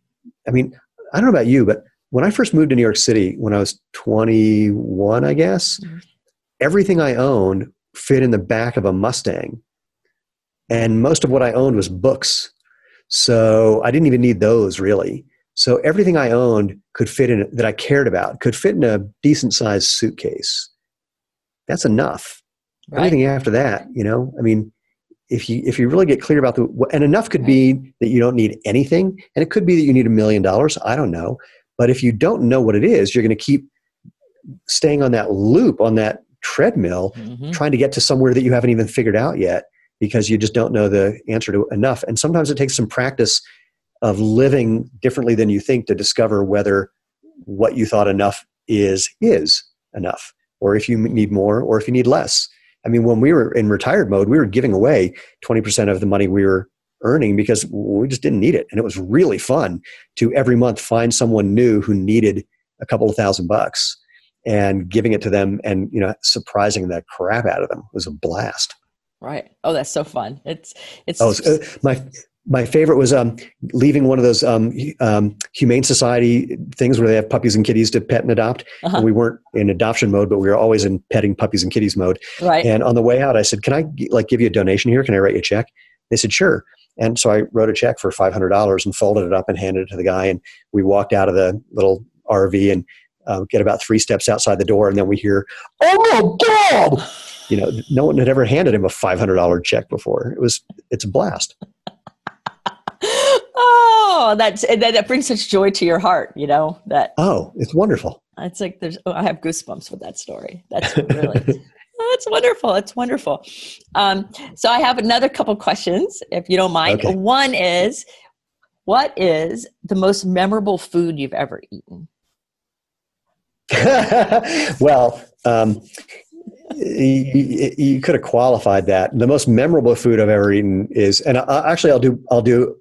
I mean, I don't know about you, but when I first moved to New York City when I was 21, I guess, mm-hmm. everything I owned fit in the back of a Mustang and most of what I owned was books. So I didn't even need those really. So everything I owned could fit in that I cared about could fit in a decent sized suitcase. That's enough. Right. Everything after that, you know, I mean, if you if you really get clear about the and enough could be that you don't need anything, and it could be that you need a million dollars. I don't know, but if you don't know what it is, you're going to keep staying on that loop on that treadmill, mm-hmm. trying to get to somewhere that you haven't even figured out yet because you just don't know the answer to enough. And sometimes it takes some practice of living differently than you think to discover whether what you thought enough is is enough or if you need more or if you need less. I mean, when we were in retired mode, we were giving away 20% of the money we were earning because we just didn't need it. And it was really fun to every month find someone new who needed a couple of thousand bucks and giving it to them and, you know, surprising the crap out of them it was a blast. Right. Oh, that's so fun. It's it's oh, uh, my my favorite was um, leaving one of those um, um, humane society things where they have puppies and kitties to pet and adopt. Uh-huh. And we weren't in adoption mode, but we were always in petting puppies and kitties mode. Right. And on the way out, I said, "Can I like give you a donation here? Can I write you a check?" They said, "Sure." And so I wrote a check for five hundred dollars and folded it up and handed it to the guy. And we walked out of the little RV and uh, get about three steps outside the door, and then we hear, "Oh my god!" you know, no one had ever handed him a $500 check before. It was, it's a blast. Oh, that's, that, that brings such joy to your heart, you know, that. Oh, it's wonderful. It's like, there's, oh, I have goosebumps with that story. That's really, [LAUGHS] oh, it's wonderful. It's wonderful. Um, so I have another couple questions, if you don't mind. Okay. One is, what is the most memorable food you've ever eaten? [LAUGHS] well, um, you, you, could have qualified that. The most memorable food I've ever eaten is, and I, actually, I'll do I'll do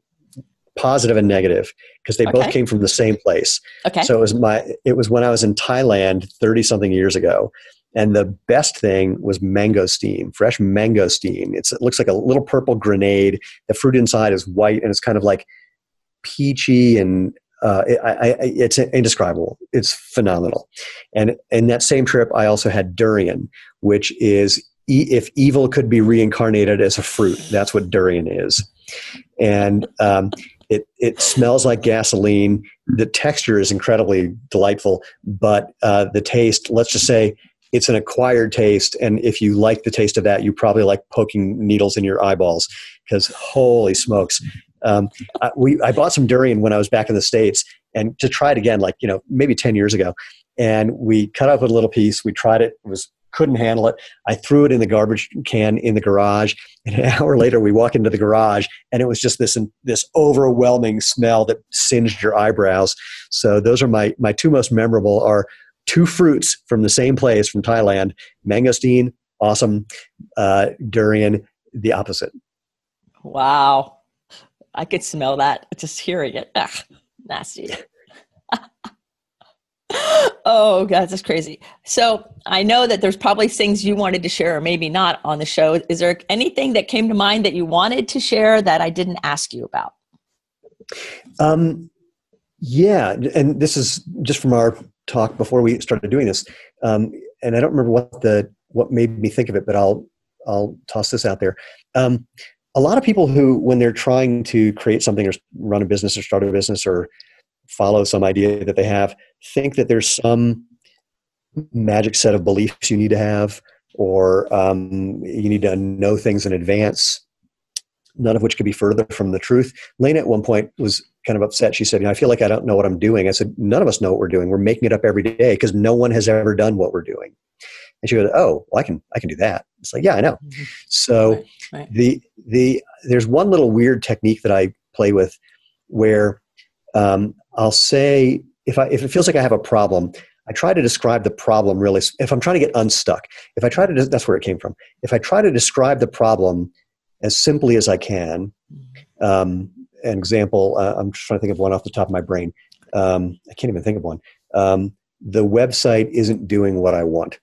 positive and negative because they okay. both came from the same place. Okay. So it was my it was when I was in Thailand thirty something years ago, and the best thing was mangosteen, fresh mangosteen. It's, it looks like a little purple grenade. The fruit inside is white, and it's kind of like peachy and uh, I, I, it's indescribable. It's phenomenal. And in that same trip, I also had durian, which is e- if evil could be reincarnated as a fruit, that's what durian is. And um, it, it smells like gasoline. The texture is incredibly delightful, but uh, the taste, let's just say, it's an acquired taste. And if you like the taste of that, you probably like poking needles in your eyeballs because holy smokes, um, I, we, I bought some durian when I was back in the States and to try it again, like, you know, maybe 10 years ago. And we cut up a little piece. We tried it. It was couldn't handle it. I threw it in the garbage can in the garage. And an [LAUGHS] hour later, we walk into the garage, and it was just this this overwhelming smell that singed your eyebrows. So those are my my two most memorable are two fruits from the same place from Thailand: mangosteen, awesome, uh, durian, the opposite. Wow. I could smell that just hearing it. Ugh, nasty. [LAUGHS] oh god that's crazy. So i know that there's probably things you wanted to share or maybe not on the show. Is there anything that came to mind that you wanted to share that i didn't ask you about? Um, yeah and this is just from our talk before we started doing this. Um, and i don't remember what the what made me think of it but i'll i'll toss this out there. Um, a lot of people who, when they're trying to create something or run a business or start a business or follow some idea that they have, think that there's some magic set of beliefs you need to have, or um, you need to know things in advance, none of which could be further from the truth. Lena at one point was kind of upset. She said, you know, I feel like I don't know what I'm doing. I said, none of us know what we're doing. We're making it up every day because no one has ever done what we're doing. And she goes, "Oh, well, I can I can do that." It's like, "Yeah, I know." Mm-hmm. So right, right. the the there's one little weird technique that I play with where um, I'll say if I if it feels like I have a problem, I try to describe the problem really. If I'm trying to get unstuck, if I try to that's where it came from. If I try to describe the problem as simply as I can, um, an example. Uh, I'm just trying to think of one off the top of my brain. Um, I can't even think of one. Um, the website isn't doing what I want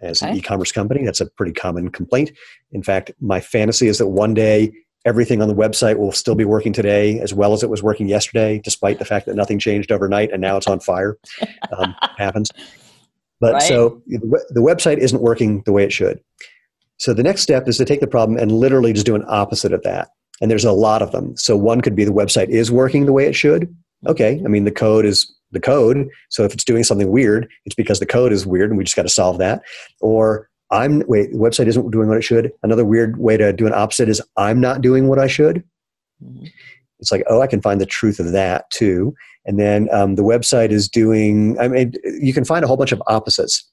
as okay. an e-commerce company. That's a pretty common complaint. In fact, my fantasy is that one day everything on the website will still be working today as well as it was working yesterday, despite the fact that nothing changed overnight and now it's on fire. Um, [LAUGHS] happens. But right. so the website isn't working the way it should. So the next step is to take the problem and literally just do an opposite of that. And there's a lot of them. So one could be the website is working the way it should. Okay, I mean the code is the code. So if it's doing something weird, it's because the code is weird and we just got to solve that. Or I'm, wait, the website isn't doing what it should. Another weird way to do an opposite is I'm not doing what I should. Mm-hmm. It's like, oh, I can find the truth of that too. And then um, the website is doing, I mean, you can find a whole bunch of opposites.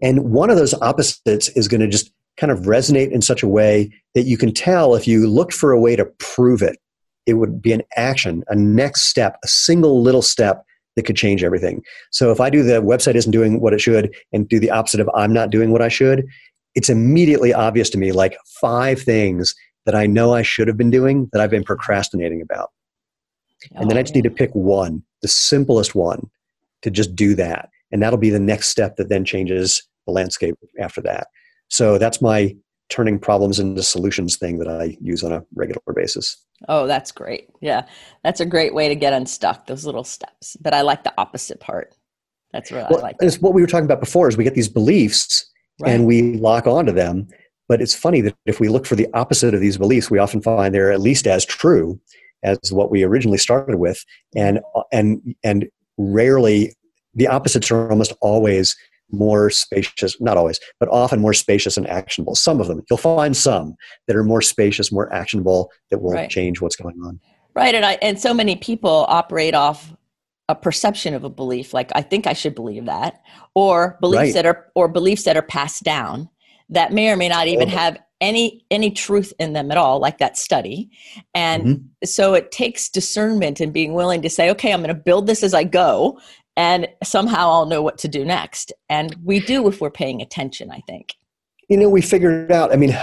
And one of those opposites is going to just kind of resonate in such a way that you can tell if you looked for a way to prove it, it would be an action, a next step, a single little step that could change everything. So if I do the website isn't doing what it should and do the opposite of I'm not doing what I should, it's immediately obvious to me like five things that I know I should have been doing that I've been procrastinating about. And then I oh, just need to pick one, the simplest one, to just do that. And that'll be the next step that then changes the landscape after that. So that's my turning problems into solutions thing that I use on a regular basis. Oh, that's great. Yeah. That's a great way to get unstuck, those little steps. But I like the opposite part. That's what well, I like. It's what we were talking about before is we get these beliefs right. and we lock onto them. But it's funny that if we look for the opposite of these beliefs, we often find they're at least as true as what we originally started with. And and and rarely the opposites are almost always more spacious, not always, but often more spacious and actionable. Some of them, you'll find some that are more spacious, more actionable, that will right. change what's going on. Right. And I, and so many people operate off a perception of a belief, like I think I should believe that, or beliefs right. that are, or beliefs that are passed down that may or may not even have any any truth in them at all like that study and mm-hmm. so it takes discernment and being willing to say okay i'm going to build this as i go and somehow i'll know what to do next and we do if we're paying attention i think you know we figured it out i mean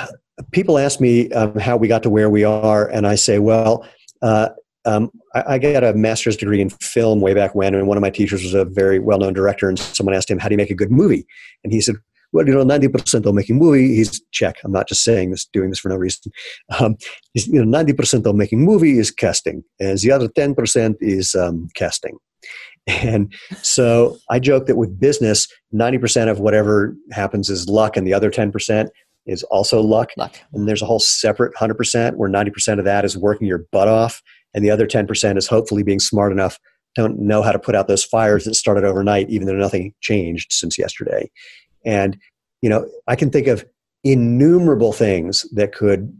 people ask me um, how we got to where we are and i say well uh, um, I, I, got a master's degree in film way back when, and one of my teachers was a very well-known director. And someone asked him, "How do you make a good movie?" And he said, well, you know, 90% of making movie, he's check. I'm not just saying this, doing this for no reason. Um, you know, 90% of making movie is casting, and the other 10% is um, casting. And so I joke that with business, 90% of whatever happens is luck, and the other 10% is also luck. luck. And there's a whole separate 100% where 90% of that is working your butt off, and the other 10% is hopefully being smart enough don't know how to put out those fires that started overnight, even though nothing changed since yesterday. And, you know, I can think of innumerable things that could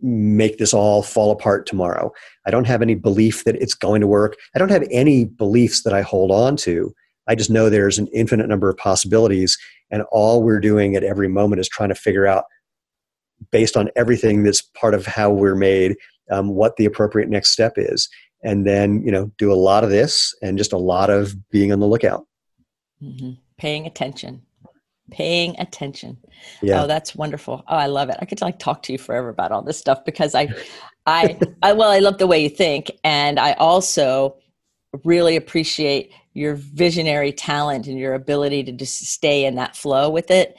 make this all fall apart tomorrow. I don't have any belief that it's going to work. I don't have any beliefs that I hold on to. I just know there's an infinite number of possibilities, and all we're doing at every moment is trying to figure out, based on everything that's part of how we're made, um, what the appropriate next step is. And then, you know, do a lot of this and just a lot of being on the lookout. Mm-hmm. Paying attention paying attention. Yeah. Oh, that's wonderful. Oh, I love it. I could like talk to you forever about all this stuff because I, [LAUGHS] I, I, well, I love the way you think. And I also really appreciate your visionary talent and your ability to just stay in that flow with it.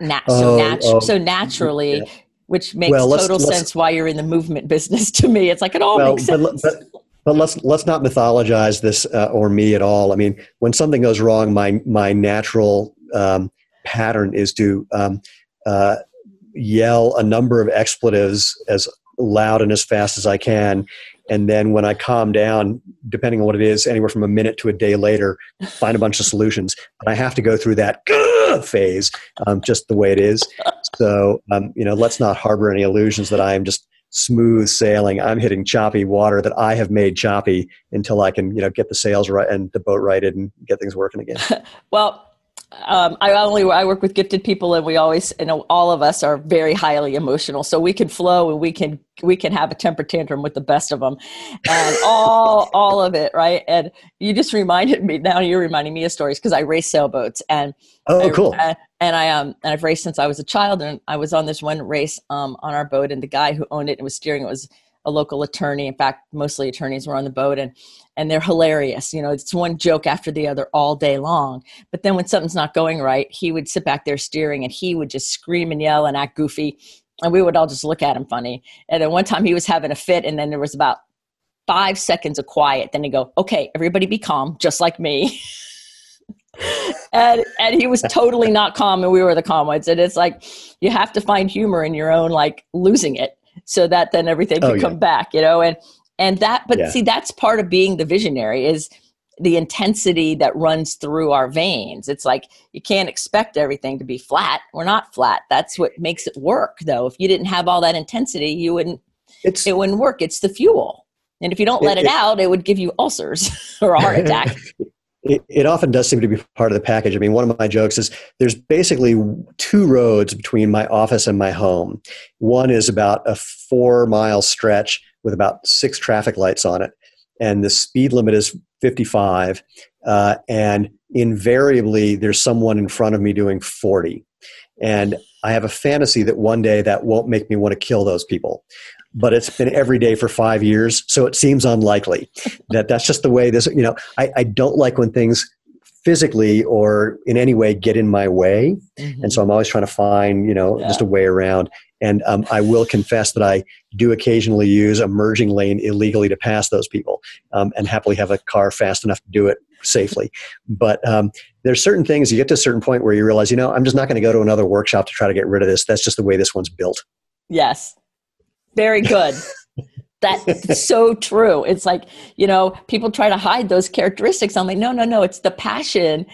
Nat- so, oh, oh, so naturally, yeah. which makes well, let's, total let's, sense why you're in the movement business [LAUGHS] to me. It's like it all well, makes sense. But, but, but let's let's not mythologize this uh, or me at all. I mean, when something goes wrong, my my natural um, pattern is to um, uh, yell a number of expletives as loud and as fast as I can. And then when I calm down, depending on what it is, anywhere from a minute to a day later, find a bunch of solutions. But I have to go through that [LAUGHS] phase um, just the way it is. So, um, you know, let's not harbor any illusions that I am just smooth sailing. I'm hitting choppy water that I have made choppy until I can, you know, get the sails right and the boat righted and get things working again. [LAUGHS] well, um, I only I work with gifted people, and we always, you know, all of us are very highly emotional, so we can flow and we can we can have a temper tantrum with the best of them, and [LAUGHS] all all of it, right? And you just reminded me now. You're reminding me of stories because I race sailboats, and oh, I, cool. Uh, and I um and I've raced since I was a child, and I was on this one race um on our boat, and the guy who owned it and was steering it was a local attorney. In fact, mostly attorneys were on the boat, and and they're hilarious. You know, it's one joke after the other all day long. But then when something's not going right, he would sit back there steering, and he would just scream and yell and act goofy, and we would all just look at him funny. And then one time he was having a fit, and then there was about five seconds of quiet. Then he go, "Okay, everybody, be calm, just like me." [LAUGHS] and and he was totally not calm and we were the calm ones and it's like you have to find humor in your own like losing it so that then everything can oh, come back, you know, and and that but yeah. see that's part of being the visionary is the intensity that runs through our veins. It's like you can't expect everything to be flat. We're not flat. That's what makes it work though. If you didn't have all that intensity, you wouldn't it's, it wouldn't work. It's the fuel. And if you don't let it, it, it out, it would give you ulcers [LAUGHS] or a heart attack. [LAUGHS] It, it, often does seem to be part of the package. I mean, one of my jokes is there's basically two roads between my office and my home. One is about a four mile stretch with about six traffic lights on it, and the speed limit is 55. Uh, and invariably, there's someone in front of me doing 40. And I have a fantasy that one day that won't make me want to kill those people but it's been every day for five years. So it seems unlikely [LAUGHS] that that's just the way this, you know, I, I don't like when things physically or in any way get in my way. Mm-hmm. And so I'm always trying to find, you know, yeah. just a way around. And um, I will confess that I do occasionally use a merging lane illegally to pass those people um, and happily have a car fast enough to do it safely. But um, there's certain things you get to a certain point where you realize, you know, I'm just not going to go to another workshop to try to get rid of this. That's just the way this one's built. Yes. Very good. That's so true. It's like, you know, people try to hide those characteristics. I'm like, no, no, no. It's the passion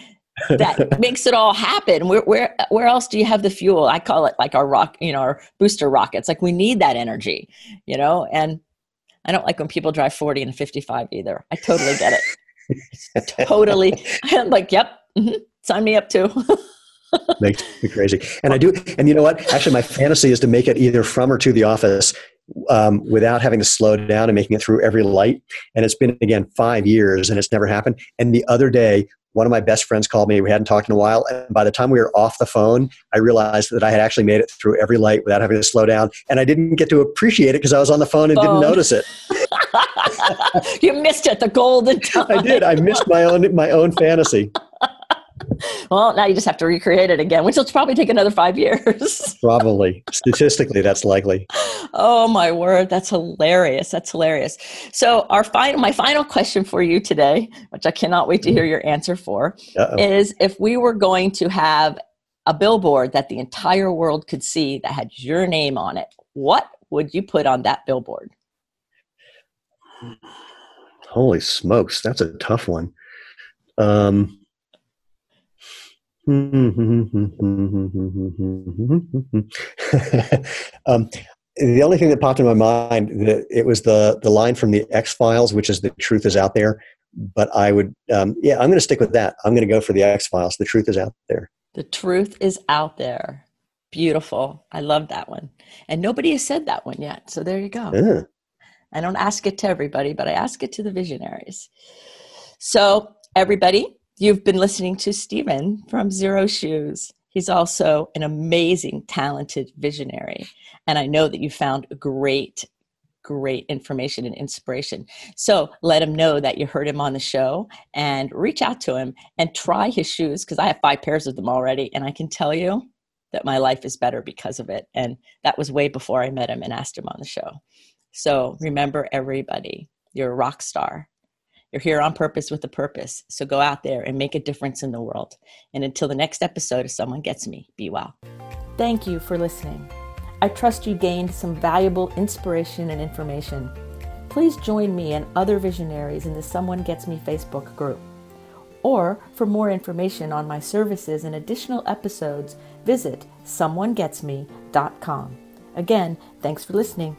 that [LAUGHS] makes it all happen. Where, where, where else do you have the fuel? I call it like our rock, you know, our booster rockets. Like we need that energy, you know, and I don't like when people drive 40 and 55 either. I totally get it. [LAUGHS] totally. I'm like, yep, mm-hmm, sign me up too. [LAUGHS] makes me crazy. And I do, and you know what? Actually, my fantasy is to make it either from or to the office um, without having to slow down and making it through every light. And it's been again five years, and it's never happened. And the other day, one of my best friends called me. We hadn't talked in a while. And by the time we were off the phone, I realized that I had actually made it through every light without having to slow down. And I didn't get to appreciate it because I was on the phone and phone. didn't notice it. [LAUGHS] you missed it, the golden time. I did. I missed my own my own fantasy. Well, now you just have to recreate it again, which will probably take another five years. [LAUGHS] probably. Statistically, that's likely. Oh my word, that's hilarious. That's hilarious. So our final my final question for you today, which I cannot wait to hear your answer for, Uh-oh. is if we were going to have a billboard that the entire world could see that had your name on it, what would you put on that billboard? Holy smokes, that's a tough one. Um, [LAUGHS] um, the only thing that popped in my mind that it was the the line from the X Files, which is the truth is out there. But I would, um, yeah, I'm going to stick with that. I'm going to go for the X Files. The truth is out there. The truth is out there. Beautiful. I love that one. And nobody has said that one yet. So there you go. Yeah. I don't ask it to everybody, but I ask it to the visionaries. So, everybody, You've been listening to Steven from Xero Shoes. He's also an amazing, talented visionary. And I know that you found great, great information and inspiration. So let him know that you heard him on the show and reach out to him and try his shoes because I have five pairs of them already. And I can tell you that my life is better because of it. And that was way before I met him and asked him on the show. So remember, everybody, you're a rock star you're here on purpose with a purpose. So go out there and make a difference in the world. And until the next episode, if someone gets me, be well. Thank you for listening. I trust you gained some valuable inspiration and information. Please join me and other visionaries in the Someone Gets Me Facebook group. Or for more information on my services and additional episodes, visit someonegetsme.com. Again, thanks for listening.